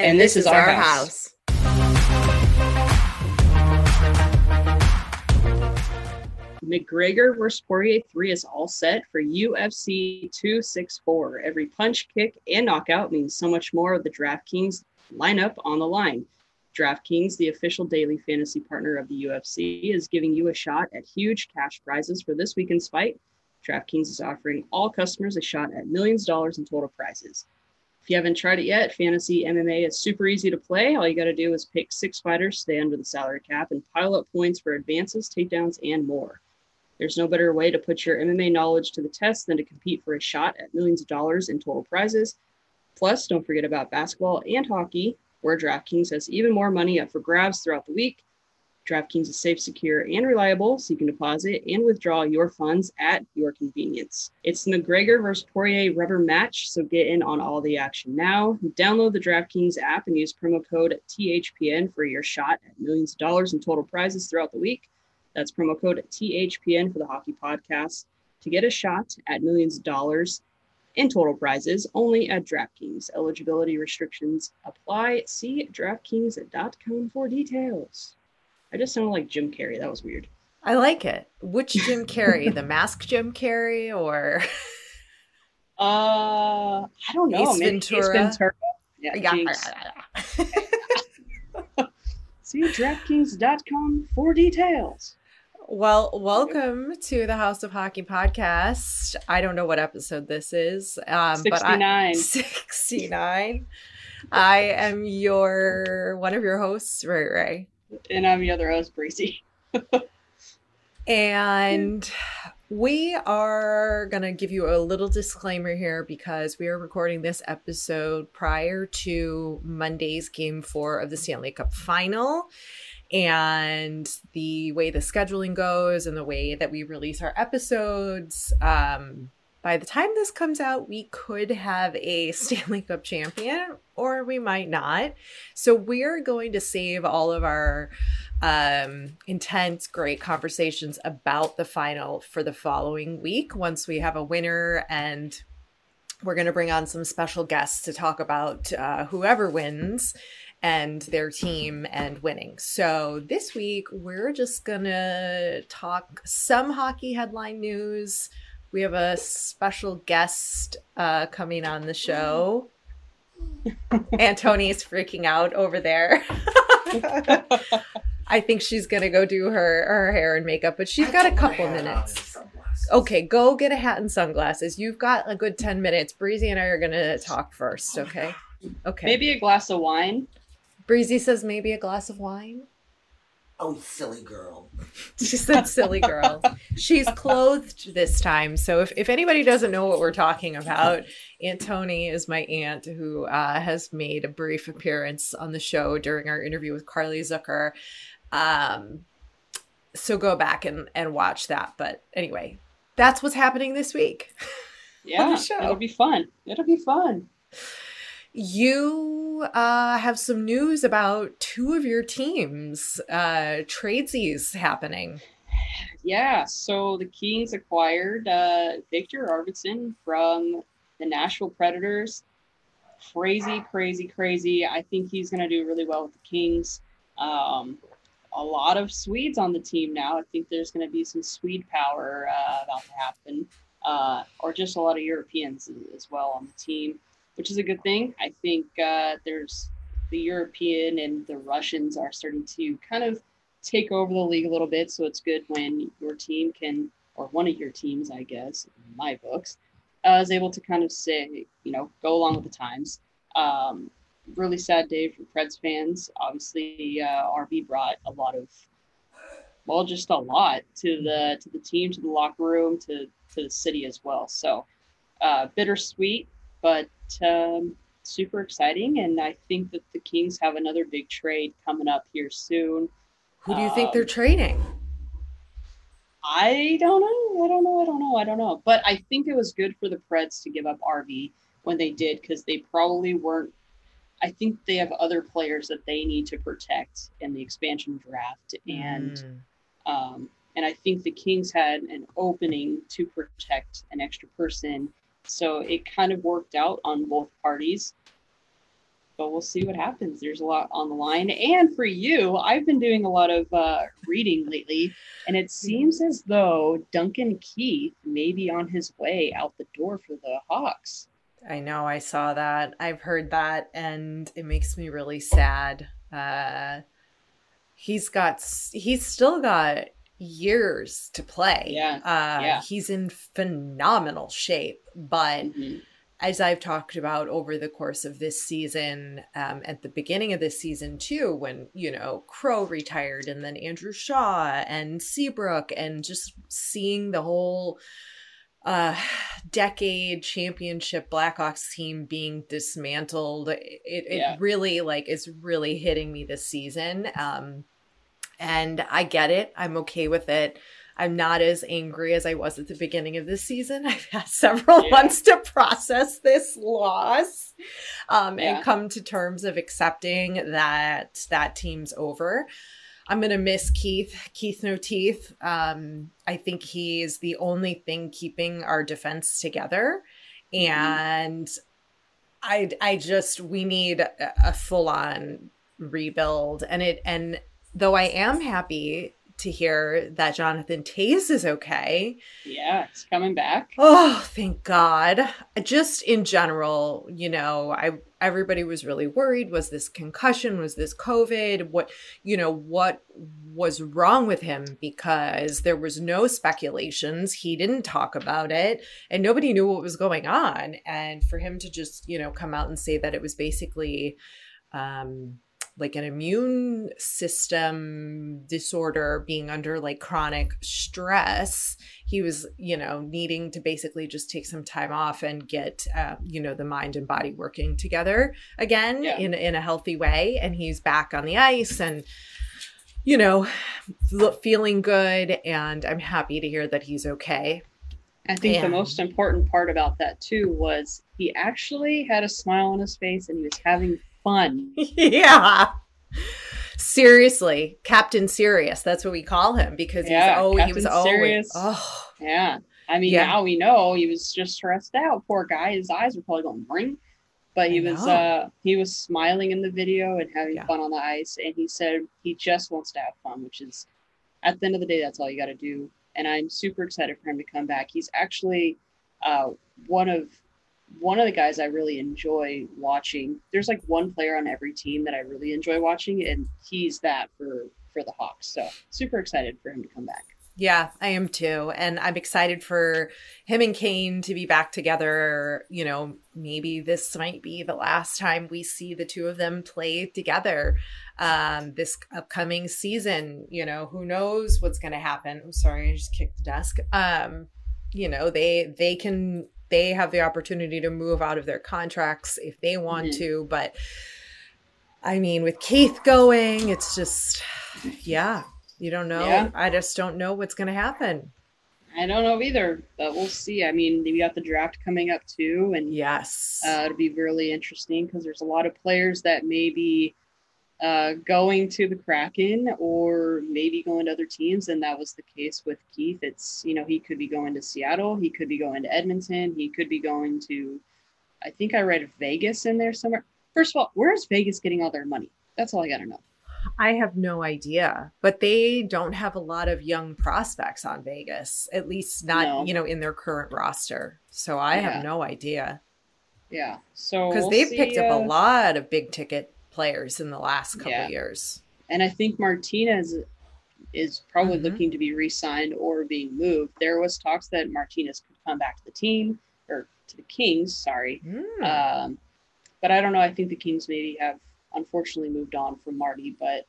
And, and this, this, is, our, our house. house. McGregor vs. Poirier 3 is all set for UFC 264. Every punch, kick, and knockout means so much more of the DraftKings lineup on the line. DraftKings, the official daily fantasy partner of the UFC, is giving you a shot at huge cash prizes for this weekend's fight. DraftKings is offering all customers a shot at millions of dollars in total prizes. If you haven't tried it yet, fantasy MMA is super easy to play. All you got to do is pick six fighters, stay under the salary cap, and pile up points for advances, takedowns, and more. There's no better way to put your MMA knowledge to the test than to compete for a shot at millions of dollars in total prizes. Plus, don't forget about basketball and hockey, where DraftKings has even more money up for grabs throughout the week. DraftKings is safe, secure, and reliable, so you can deposit and withdraw your funds at your convenience. It's McGregor versus Poirier rubber match, so get in on all the action now. Download the DraftKings app and use promo code THPN for your shot at millions of dollars in total prizes throughout the week. That's promo code THPN for the Hockey Podcast to get a shot at millions of dollars in total prizes only at DraftKings. Eligibility restrictions apply. See DraftKings.com for details. I just sounded like Jim Carrey. That was weird. I like it. Which Jim Carrey? the mask Jim Carrey or uh I don't know. Ace Ventura. Ace Ventura. Yeah. yeah. See DraftKings.com for details. Well, welcome to the House of Hockey podcast. I don't know what episode this is, um, 69. but I, 69. I am your one of your hosts, Ray Ray and I'm the other host, Breezy. and we are going to give you a little disclaimer here because we are recording this episode prior to Monday's game four of the Stanley Cup final. And the way the scheduling goes and the way that we release our episodes, um, by the time this comes out, we could have a Stanley Cup champion or we might not. So we're going to save all of our um, intense, great conversations about the final for the following week once we have a winner and we're going to bring on some special guests to talk about uh, whoever wins and their team and winning. So this week, we're just going to talk some hockey headline news we have a special guest uh, coming on the show. Antoni's freaking out over there. I think she's gonna go do her her hair and makeup, but she's got a couple minutes. Okay, go get a hat and sunglasses. You've got a good ten minutes. Breezy and I are gonna talk first. Okay. Okay. Maybe a glass of wine. Breezy says maybe a glass of wine. Oh, silly girl. She said, silly girl. She's clothed this time. So if, if anybody doesn't know what we're talking about, Aunt Tony is my aunt who uh, has made a brief appearance on the show during our interview with Carly Zucker. Um, so go back and, and watch that. But anyway, that's what's happening this week. Yeah, it'll be fun. It'll be fun. You uh, have some news about two of your teams, uh, tradesies happening. Yeah, so the Kings acquired uh, Viktor Arvidsson from the Nashville Predators. Crazy, crazy, crazy. I think he's going to do really well with the Kings. Um, a lot of Swedes on the team now. I think there's going to be some Swede power uh, about to happen, uh, or just a lot of Europeans as well on the team which is a good thing. I think uh, there's the European and the Russians are starting to kind of take over the league a little bit. So it's good when your team can, or one of your teams, I guess, in my books, uh, is able to kind of say, you know, go along with the times. Um, really sad day for Preds fans. Obviously, uh, RV brought a lot of, well, just a lot to the to the team, to the locker room, to to the city as well. So uh, bittersweet, but um, super exciting. And I think that the Kings have another big trade coming up here soon. Who do you think Um, they're trading? I don't know. I don't know. I don't know. I don't know. But I think it was good for the Preds to give up RV when they did because they probably weren't. I think they have other players that they need to protect in the expansion draft, and Mm. um, and I think the Kings had an opening to protect an extra person, so it kind of worked out on both parties. But we'll see what happens. There's a lot on the line, and for you, I've been doing a lot of uh, reading lately, and it seems as though Duncan Keith may be on his way out the door for the Hawks. I know I saw that. I've heard that and it makes me really sad. Uh he's got he's still got years to play. Yeah, Uh yeah. he's in phenomenal shape, but Mhm. as I've talked about over the course of this season, um, at the beginning of this season too, when you know Crow retired and then Andrew Shaw and Seabrook, and just seeing the whole uh decade championship Blackhawks team being dismantled, it, it Yeah. really like is really hitting me this season. Um, and I get it. I'm okay with it. I'm not as angry as I was at the beginning of this season. I've had several Yeah. months to process this loss um, Yeah. and come to terms of accepting that that team's over. I'm going to miss Keith, Keith No Teeth. Um, I think he's the only thing keeping our defense together. Mhm. And I, I just, we need a, a full on rebuild. And it, and though I am happy to hear that Jonathan Toews is okay, Yeah, it's coming back. Oh, thank God. Just in general, you know, I everybody was really worried. Was this concussion? Was this COVID? What you know, what was wrong with him? Because there was no speculations. He didn't talk about it, and nobody knew what was going on. And for him to just, you know, come out and say that it was basically um like an immune system disorder being under like chronic stress he was you know needing to basically just take some time off and get uh, you know the mind and body working together again Yeah. in in a healthy way. And he's back on the ice and you know feeling good. And i'm happy to hear that he's okay. I think the most important part about that too was he actually had a smile on his face and he was having fun. yeah seriously captain serious that's what we call him because he's Yeah, oh he was always Serious. oh Yeah. I mean, Yeah. now we know he was just stressed out. Poor guy. His eyes were probably going ring. But he I was know. uh he was smiling in the video and having Yeah. fun on the ice and he said he just wants to have fun, which is at the end of the day that's all you gotta do. And I'm super excited for him to come back. He's actually uh one of one of the guys I really enjoy watching. There's like one player on every team that I really enjoy watching, and he's that for for the Hawks. So super excited for him to come back. Yeah, I am too. And I'm excited for him and Kane to be back together. You know, maybe this might be the last time we see the two of them play together um, this upcoming season. You know, who knows what's going to happen. I'm sorry, I just kicked the desk. Um, you know, they they can they have the opportunity to move out of their contracts if they want Mhm. to, but I mean, with Keith going, it's just yeah, you don't know. Yeah. I just don't know what's going to happen. I don't know either, but we'll see. I mean, we got the draft coming up too, and Yes. uh, it'll be really interesting because there's a lot of players that may be uh, going to the Kraken or maybe going to other teams, and that was the case with Keith. It's you know he could be going to Seattle, he could be going to Edmonton, he could be going to, I think I read Vegas in there somewhere. First of all, where's Vegas getting all their money? That's all I got to know. I have no idea, but they don't have a lot of young prospects on Vegas, at least not, No. you know, in their current roster. So I Yeah. have no idea Yeah, so because we'll they've see, picked up uh, a lot of big ticket players in the last couple Yeah. years. And I think Martinez is probably Mhm. looking to be re-signed or being moved. There was talks that Martinez could come back to the team or to the Kings. Sorry, Hmm. um, but I don't know. I think the Kings maybe have unfortunately moved on from Marty. But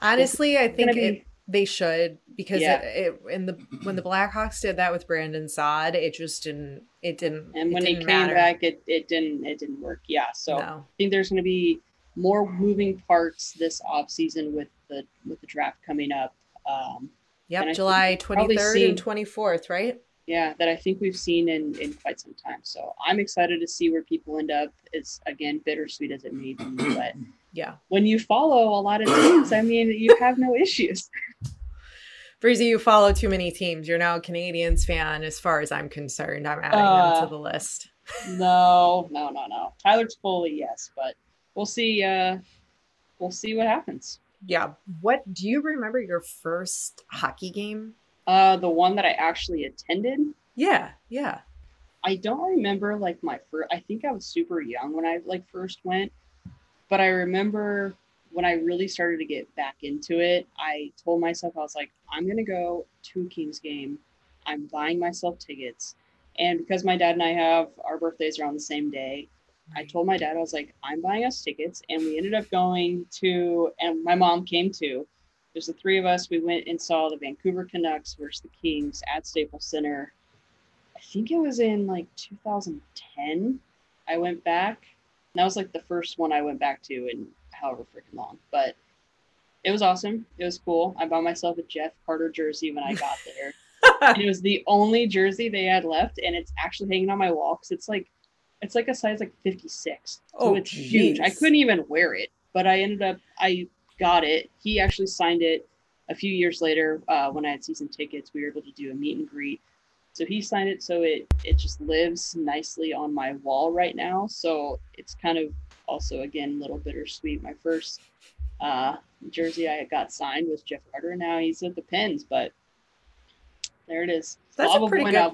Honestly, I think be it, They should because Yeah. it, it in the when the Blackhawks did that with Brandon Saad, it just didn't. It didn't. And when he came matter. back, it, it didn't it didn't work. Yeah. So I think there's going to be more moving parts this off season with the with the draft coming up. Um, Yep, July twenty third and twenty fourth, right? yeah, that I think we've seen in in quite some time. So I'm excited to see where people end up. It's again bittersweet as it may be, but Yeah. when you follow a lot of teams, I mean, you have no issues. Breezy, you follow too many teams. You're now a Canadiens fan, as far as I'm concerned. I'm adding Uh, them to the list. No, no, no, no. Tyler Toffoli, yes, but we'll see. Uh, we'll see what happens. Yeah. What do you remember your first hockey game? Uh, the one that I actually attended, Yeah, yeah. I don't remember like my first. I think I was super young when I like first went, but I remember when I really started to get back into it. I told myself I was like, I'm gonna go to a Kings game. I'm buying myself tickets, and because my dad and I have our birthdays are on the same day, I told my dad I was like, I'm buying us tickets, and we ended up going to, and my mom came too. There's the three of us. We went and saw the Vancouver Canucks versus the Kings at Staples Center. I think it was in like 2010. I went back. And that was like the first one I went back to in however freaking long. But it was awesome. It was cool. I bought myself a Jeff Carter jersey when I got there. it was the only jersey they had left, and it's actually hanging on my wall because it's like it's like a size like 56. So Oh, it's huge. I couldn't even wear it, but I ended up I got it. He actually signed it a few years later uh, when I had season tickets. We were able to do a meet and greet. So he signed it, so it it just lives nicely on my wall right now. So it's kind of also again a little bittersweet. My first uh, jersey I got signed was Jeff Carter. Now he's at the Pens, but there it is. That's a Slava pretty good-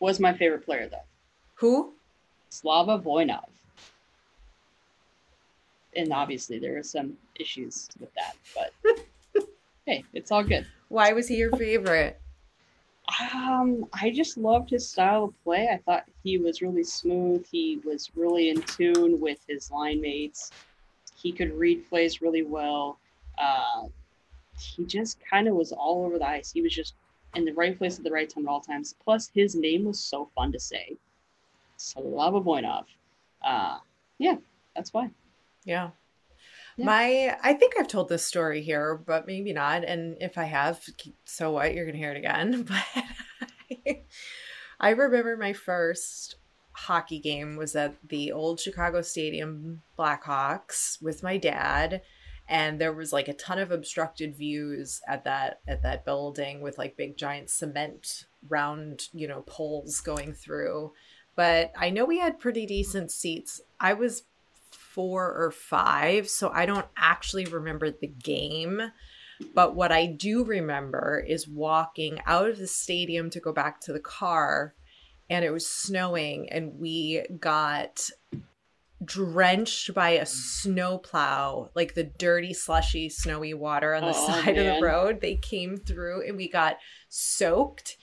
was my favorite player though. Who? Slava Voinov. And obviously there are some issues with that, but hey, it's all good. Why was he your favorite? Um, I just loved his style of play. I thought he was really smooth. He was really in tune with his line mates. He could read plays really well. Uh, he just kind of was all over the ice. He was just in the right place at the right time at all times. Plus, his name was so fun to say. Slava Voinov. Uh, yeah, that's why. Yeah. Yeah. My, I think I've told this story here, but maybe not. And if I have, so what? You're going to hear it again. But I remember my first hockey game was at the old Chicago Stadium Blackhawks with my dad. And there was like a ton of obstructed views at that at that building with like big giant cement round, you know, poles going through. But I know we had pretty decent seats. I was four or five, so I don't actually remember the game. But what I do remember is walking out of the stadium to go back to the car, and it was snowing, and we got drenched by a snowplow, like the dirty, slushy, snowy water on the Oh, side of the road. They came through, and we got soaked.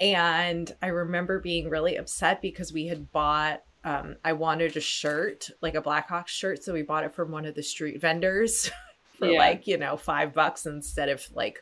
And I remember being really upset because we had bought um, I wanted a shirt, like a Blackhawks shirt, so we bought it from one of the street vendors for Yeah. like, you know, five bucks instead of like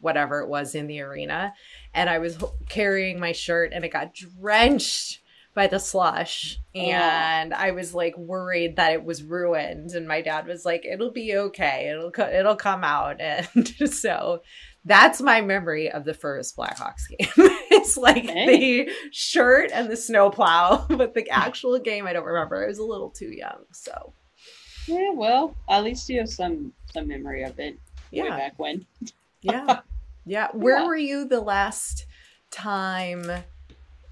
whatever it was in the arena. And I was carrying my shirt and it got drenched by the slush. Oh. And I was like worried that it was ruined. And my dad was like, it'll be okay. It'll, co- it'll come out. And so that's my memory of the first Blackhawks game. It's like Hey. the shirt and the snowplow, but the actual game I don't remember. I was a little too young. So Yeah, well, at least you have some some memory of it way yeah, back when. yeah, yeah. Where Yeah. were you the last time?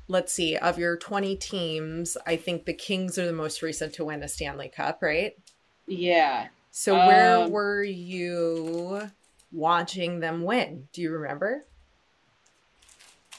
Let's see, of your 20 teams, I think the Kings are the most recent to win a Stanley Cup, right? Yeah. So where Um, were you watching them win? Do you remember?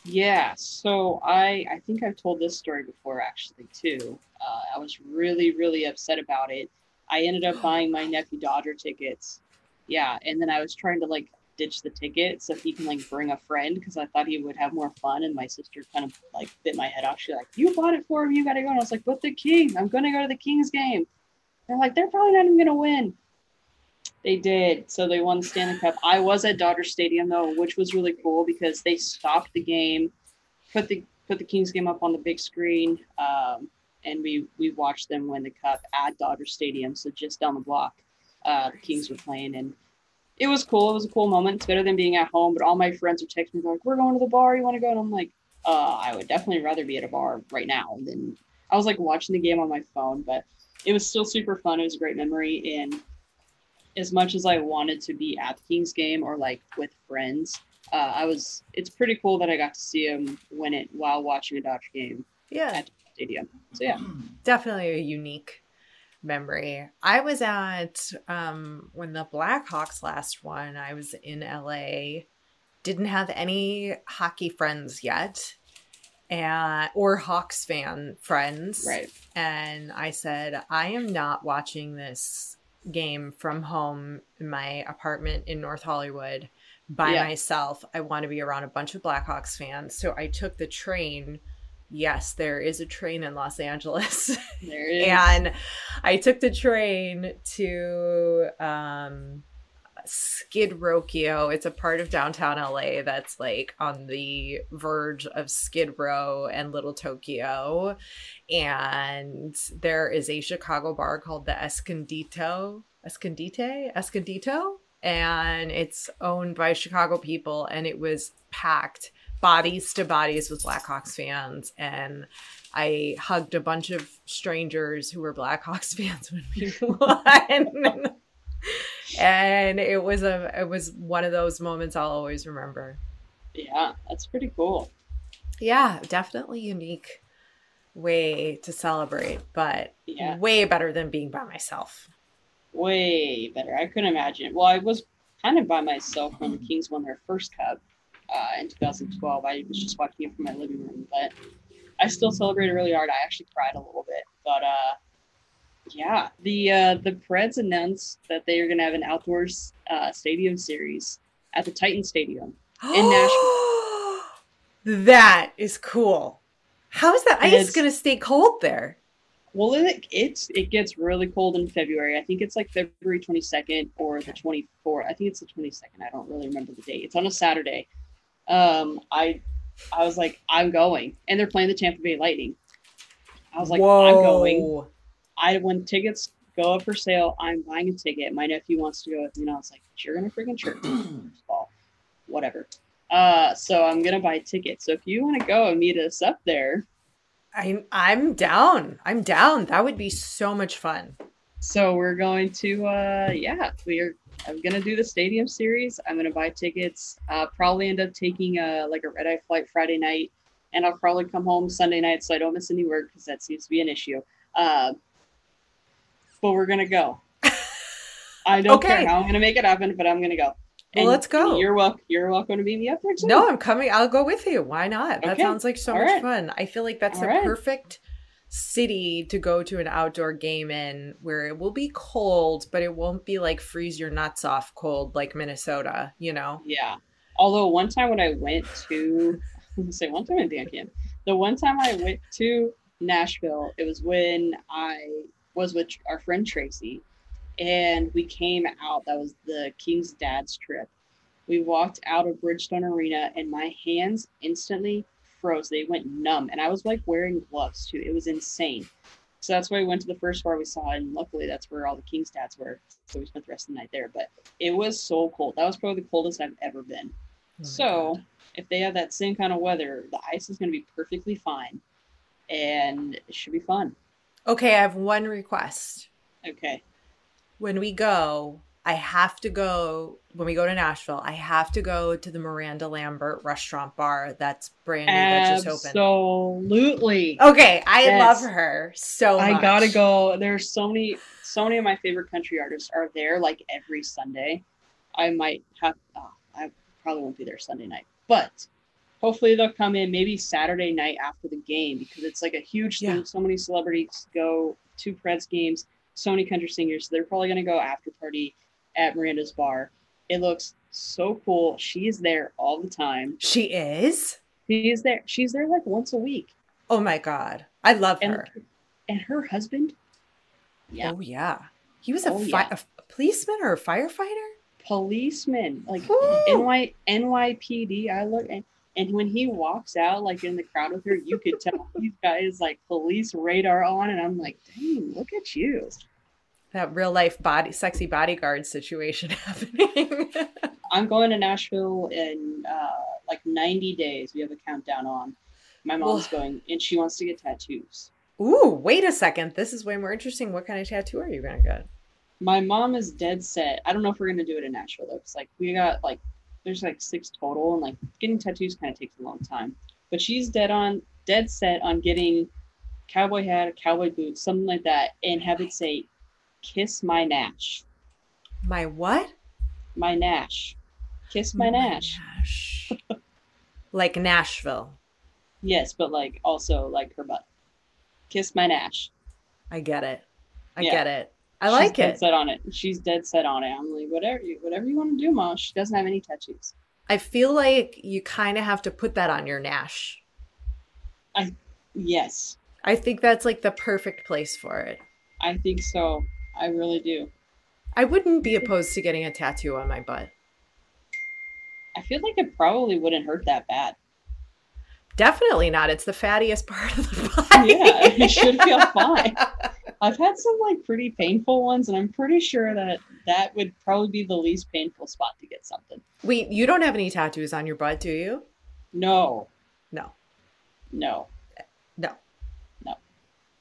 Yeah, so I I think I've told this story before actually too. Uh, I was really really upset about it. I ended up buying my nephew Dodger tickets. Yeah, and then I was trying to like ditch the ticket so he can like bring a friend because I thought he would have more fun. And my sister kind of like bit my head off. She's like, "You bought it for him. You got to go." And I was like, "But the King, I'm gonna go to the Kings game." They're like, "They're probably not even gonna win." They did. So they won the Stanley Cup. I was at Dodger Stadium though, which was really cool because they stopped the game, put the put the Kings game up on the big screen, um, and we we watched them win the cup at Dodger Stadium. So just down the block, uh, the Kings were playing, and it was cool. It was a cool moment. It's better than being at home. But all my friends are texting me like, "We're going to the bar. You want to go?" And I'm like, uh, "I would definitely rather be at a bar right now than." I was like watching the game on my phone, but it was still super fun. It was a great memory, and as much as I wanted to be at the Kings game or like with friends, uh, I was. It's pretty cool that I got to see him win it while watching a Dodger game Yeah. at the stadium. So yeah, definitely a unique memory. I was at um when the Blackhawks last won, I was in LA. Didn't have any hockey friends yet. And or Hawks fan friends. right. And I said, I am not watching this game from home in my apartment in North Hollywood by Yeah. myself. I want to be around a bunch of Blackhawks fans. So I took the train. Yes, there is a train in Los Angeles. There is. and I took the train to um, Skid Row. It's a part of downtown LA that's like on the verge of Skid Row and Little Tokyo. And there is a Chicago bar called the Escondito. Escondite? Escondito? And it's owned by Chicago people. And it was packed bodies to bodies with Blackhawks fans. And I hugged a bunch of strangers who were Blackhawks fans when we won. And it was a it was one of those moments I'll always remember. yeah, that's pretty cool. Yeah, definitely unique way to celebrate, but Yeah. way better than being by myself. Way better. I couldn't imagine. Well, I was kind of by myself when the Kings won their first cup uh, in 2012. I was just watching it from my living room, but I still celebrated really hard. I actually cried a little bit, but uh, yeah, the uh, the Preds announced that they are going to have an outdoors uh, stadium series at the Titan Stadium. In Nashville. that is cool. How is that And ice going to stay cold there? Well, it it's it gets really cold in February. I think it's like February 22nd or the 24th. I think it's the 22nd. I don't really remember the date. It's on a Saturday. Um, I I was like, I'm going, and they're playing the Tampa Bay Lightning. I was like, I'm going. I when tickets go up for sale, I'm buying a ticket. My nephew wants to go with me, and I was like, you're gonna freaking church ball, whatever. Uh, so I'm gonna buy tickets. So if you want to go and meet us up there, I'm I'm down. I'm down. That would be so much fun. So we're going to, uh, yeah, we're. I'm gonna do the stadium series. I'm gonna buy tickets. Uh, probably end up taking a like a red eye flight Friday night, and I'll probably come home Sunday night so I don't miss any work because that seems to be an issue. Uh, but we're gonna go. I don't Okay. care how I'm gonna make it happen, but I'm gonna go. Well, let's go. You're welcome. You're welcome to meet me up there too. No, I'm coming. I'll go with you. Why not? That sounds like so All much right. fun. I feel like that's All a right. perfect city to go to an outdoor game in where it will be cold, but it won't be like freeze your nuts off cold like Minnesota, you know? Yeah. Although one time when I went to, I was gonna say one time I think I can. The one time I went to Nashville, it was when I was with our friend Tracy, and we came out. That was the King's dad's trip. We walked out of Bridgestone Arena, and my hands instantly froze. They went numb, and I was like wearing gloves too. It was insane. So that's why we went to the first bar we saw, and luckily that's where all the King's dads were. So we spent the rest of the night there. But it was so cold. That was probably the coldest I've ever been. Oh So God. if they have that same kind of weather, the ice is going to be perfectly fine, and it should be fun. Okay, I have one request. Okay. When we go, I have to go when we go to Nashville, I have to go to the Miranda Lambert restaurant bar that's brand new that just opened. Absolutely. Okay, I Yes. love her so much. I gotta go. There's so many, so many of my favorite country artists are there. Like every Sunday, I might have. Oh, I probably won't be there Sunday night, but hopefully they'll come in maybe Saturday night after the game because it's like a huge Yeah. thing. So many celebrities go to Preds games. So many country singers. So they're probably gonna go after party at Miranda's bar. It looks so cool. She is there all the time. She is? She is there. She's there like once a week. Oh my god. I love And her. and her husband. Yeah. Oh yeah. He was a, Oh, fi- yeah. a policeman or a firefighter? Policeman, like Ooh. NY NYPD. I look and and when he walks out, like in the crowd with her, you could tell these guys like police radar on, and I'm like, dang, look at you. That real life body, sexy bodyguard situation happening. I'm going to Nashville in uh, like 90 days. We have a countdown on. My mom's going, and she wants to get tattoos. Ooh, wait a second. This is way more interesting. What kind of tattoo are you gonna get? My mom is dead set. I don't know if we're gonna do it in Nashville though, It's like we got like there's like six total, and like getting tattoos kind of takes a long time. But she's dead on, dead set on getting cowboy hat, cowboy boots, something like that, and have it say, "Kiss my Nash, My what? my Nash, kiss my Nash." Nash. like Nashville. Yes, but like also like her butt. Kiss my Nash. I get it. I Yeah. get it. I She's like dead it. Set on it. She's dead set on it. I'm like, whatever you, whatever you want to do, mom. She doesn't have any tattoos. I feel like you kind of have to put that on your Nash. I Yes, I think that's like the perfect place for it. I think so. I really do. I wouldn't be opposed to getting a tattoo on my butt. I feel like it probably wouldn't hurt that bad. Definitely not. It's the fattiest part of the body. Yeah, it should feel fine. I've had some like pretty painful ones, and I'm pretty sure that that would probably be the least painful spot to get something. Wait, you don't have any tattoos on your butt, do you? No, No. no. No. No.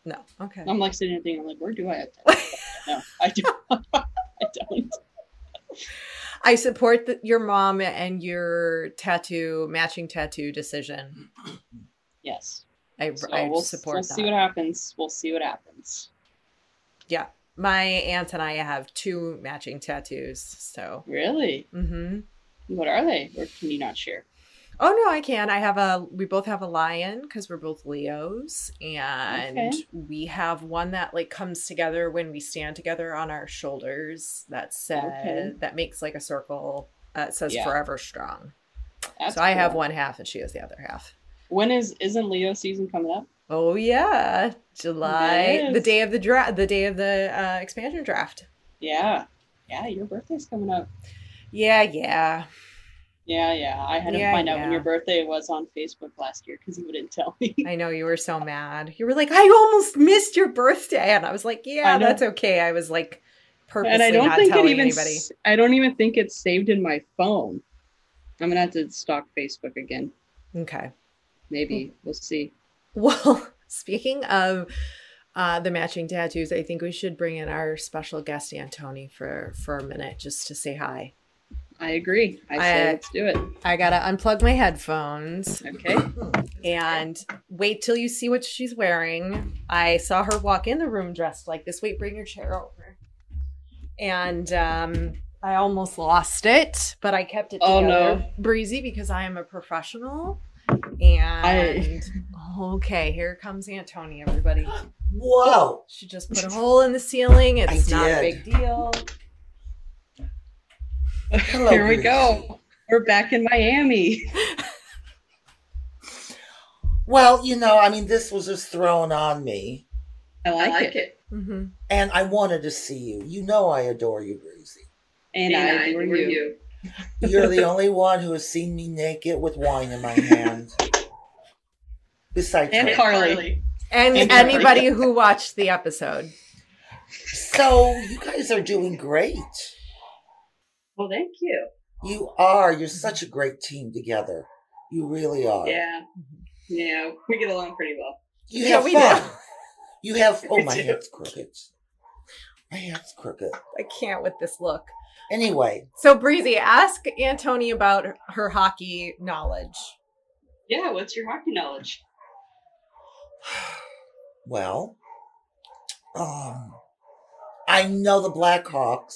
No. Okay. I'm like sitting there thinking, like, where do I have tattoos? no, I don't. I don't. I support the, your mom and your tattoo matching tattoo decision. Yes. I, So I we'll, support we'll that. see what happens. We'll see what happens. Yeah, my aunt and I have two matching tattoos. So, Really? hmm What are they? Or can you not share? oh no, I can. I have a. We both have a lion because we're both Leos, and Okay. we have one that like comes together when we stand together on our shoulders. That says Okay. that makes like a circle. Uh, says Yeah. "Forever Strong." That's so I have one half, and she has the other half. When is isn't Leo season coming up? Oh yeah, July, the day of the draft, the day of the uh, expansion draft. Yeah. Yeah, your birthday's coming up. Yeah, yeah. Yeah, yeah. I had to Yeah, find out when your birthday was on Facebook last year because you wouldn't tell me. I know you were so mad. You were like, I almost missed your birthday, and I was like, Yeah, that's okay. I was like, purposely and I don't not think it telling even anybody. I don't even think it's saved in my phone. I'm gonna have to stalk Facebook again. Okay. Maybe we'll see. Well, speaking of uh, the matching tattoos, I think we should bring in our special guest Antoni for for a minute just to say hi. I agree. I say I- let's do it. I gotta unplug my headphones. Okay. and wait till you see what she's wearing. I saw her walk in the room dressed like this. Wait, bring your chair over. And um, I almost lost it, but I kept it Oh, no. breezy, because I am a professional. And okay, here comes Antonia, everybody. Whoa! She just put a hole in the ceiling. It's I not a did. big deal. Hello, Here we Bruce. go. We're back in Miami. Well, you know, I mean, this was just thrown on me, I like, it. hmm and I wanted to see you. You know, I adore you, Breezy. And, I adore you. You're the only one who has seen me naked with wine in my hand. Besides And her. Carly. And And anybody who watched the episode. So you guys are doing great. Well, thank you. You are. You're such a great team together. You really are. Yeah. Yeah. We get along pretty well. You Yeah, have we fun. do. You have. Oh, my do. head's crooked. My head's crooked. I can't with this look. Anyway, So Breezy, ask Antoni about her hockey knowledge. Yeah. What's your hockey knowledge? well, um, I know the Blackhawks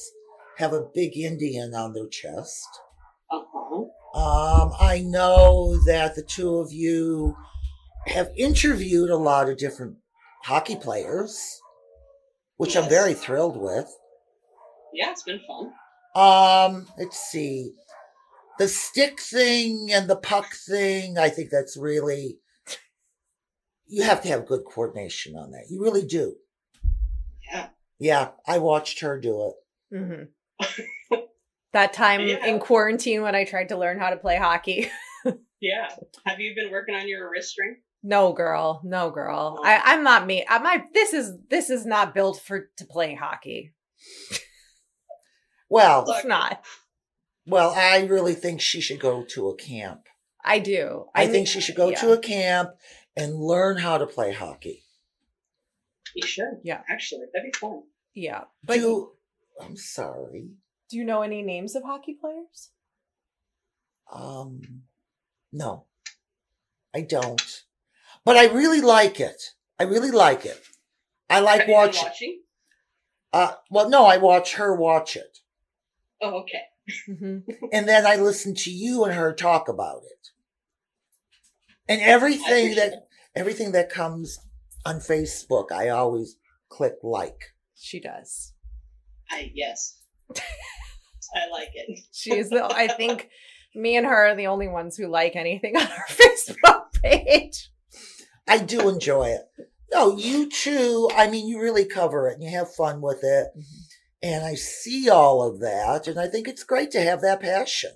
have a big Indian on their chest. Uh huh. Um, I know that the two of you have interviewed a lot of different hockey players, which I'm very thrilled with. Yeah, it's been fun. Um, let's see. The stick thing and the puck thing, I think that's really, you have to have good coordination on that. You really do. Yeah. Yeah, I watched her do it. hmm that time Yeah. in quarantine when I tried to learn how to play hockey. Yeah. Have you been working on your wrist strength? no, girl. No, girl. Oh. I, I'm not me. I, my this is this is not built for to play hockey. Well, It's not. well, I really think she should go to a camp. I do. I, mean- think she should go yeah. to a camp and learn how to play hockey. You should. Yeah. Actually, that'd be fun. Yeah, but do I'm sorry. do you know any names of hockey players? Um, no, I don't. But I really like it. I really like it. I like Have you been watching. watching? Uh, well, no, I watch her watch it, Oh, okay. hmm and then I listen to you and her talk about it, and everything appreciate that everything that comes on Facebook, I always click like. She does. I yes. I like it. She's the. I think me and her are the only ones who like anything on our Facebook page. I do enjoy it. No, you too. I mean, you really cover it and you have fun with it. Mm-hmm. And I see all of that. And I think it's great to have that passion.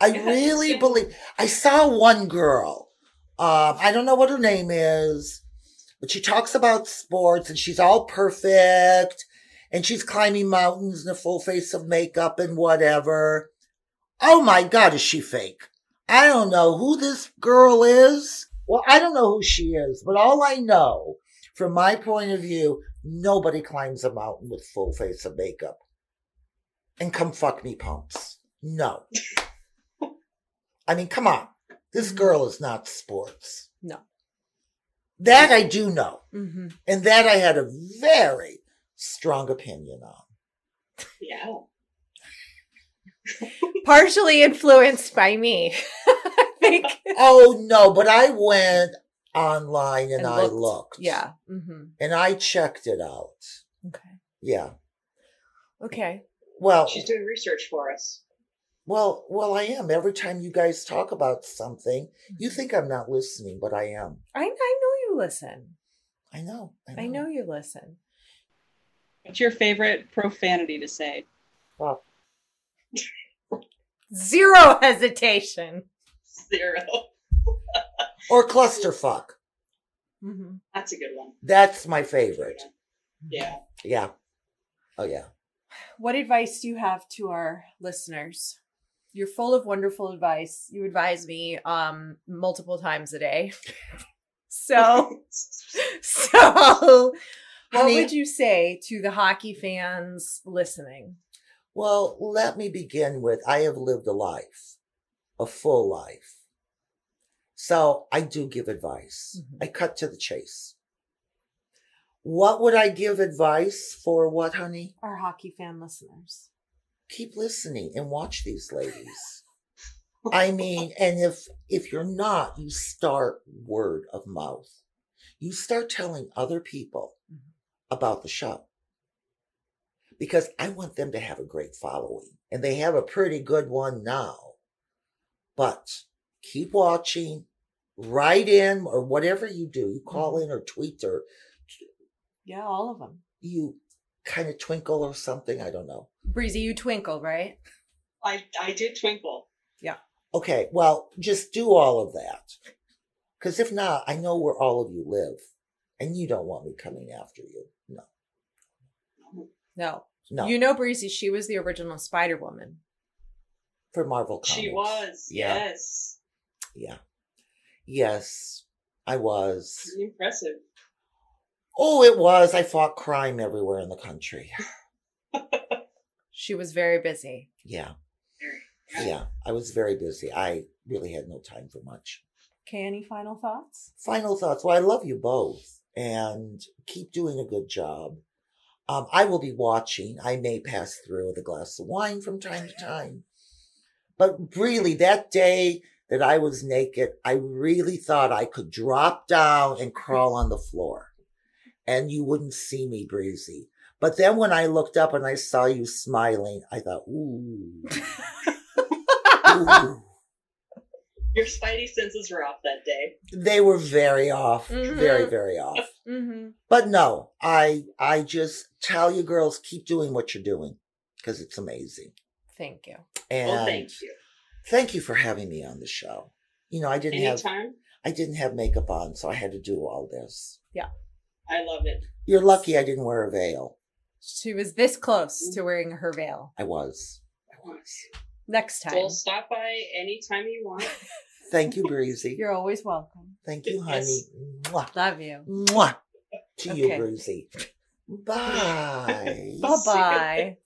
I really believe. I saw one girl. Um, I don't know what her name is, but she talks about sports and she's all perfect and she's climbing mountains in a full face of makeup and whatever. Oh my God, is she fake? I don't know who this girl is. Well, I don't know who she is, but all I know from my point of view, nobody climbs a mountain with full face of makeup. And come fuck me pumps. No. I mean, come on. This girl is not sports. No. That I do know. hmm And that I had a very strong opinion on. Yeah. Partially influenced by me. I think. Oh no, but I went online and, I looked. Yeah. hmm And I checked it out. Okay. Yeah. Okay. Well, She's doing research for us. Well, well, I am. Every time you guys talk about something, you think I'm not listening, but I am. I I know you listen. I know. I know. I know you listen. What's your favorite profanity to say? Well, Zero hesitation. Zero. or clusterfuck. hmm That's a good one. That's my favorite. Yeah. Yeah. Oh yeah. What advice do you have to our listeners? You're full of wonderful advice. You advise me um multiple times a day. So so what Honey- would you say to the hockey fans listening? Well, let me begin with I have lived a life, a full life. So I do give advice. Mhm. I cut to the chase. What would I give advice for what, honey? Our hockey fan listeners. Keep listening and watch these ladies. I mean, and if if you're not, you start word of mouth. You start telling other people Mhm. about the show. Because I want them to have a great following. And they have a pretty good one now. But keep watching, write in or whatever you do. You call in or tweet or Yeah, all of them. you kind of twinkle or something. I don't know. Breezy, you twinkle, right? I, I did twinkle. Yeah. Okay, well, just do all of that. Because if not, I know where all of you live, and you don't want me coming after you. No, No. no. You know Breezy, she was the original Spider Woman. for Marvel Comics, She was. Yeah. Yes. Yeah, yes, I was. Pretty impressive. Oh, it was. I fought crime everywhere in the country. She was very busy. Yeah, yeah. I was very busy. I really had no time for much. Okay, any final thoughts? final thoughts. Well, I love you both and keep doing a good job. Um, I will be watching. I may pass through with a glass of wine from time to time. But really, that day that I was naked, I really thought I could drop down and crawl on the floor and you wouldn't see me, Breezy. But then when I looked up and I saw you smiling, I thought, ooh, ooh. Your spidey senses were off that day. They were very off, very, Mhm. very off. Mm-hmm. But no, I I just tell you girls keep doing what you're doing. because it's amazing. Thank you. And Well, thank you. thank you for having me on the show. You know, I didn't have Anytime. I didn't have makeup on, so I had to do all this. Yeah. I love it. You're lucky I didn't wear a veil. She was this close to mm. wearing her veil. I was. I was. Next time. Well, stop by anytime you want. Thank you, Breezy. You're always welcome. Thank you, Yes. honey. Mwah. Love you. Mwah. To you, Okay. Breezy. Bye. Bye bye.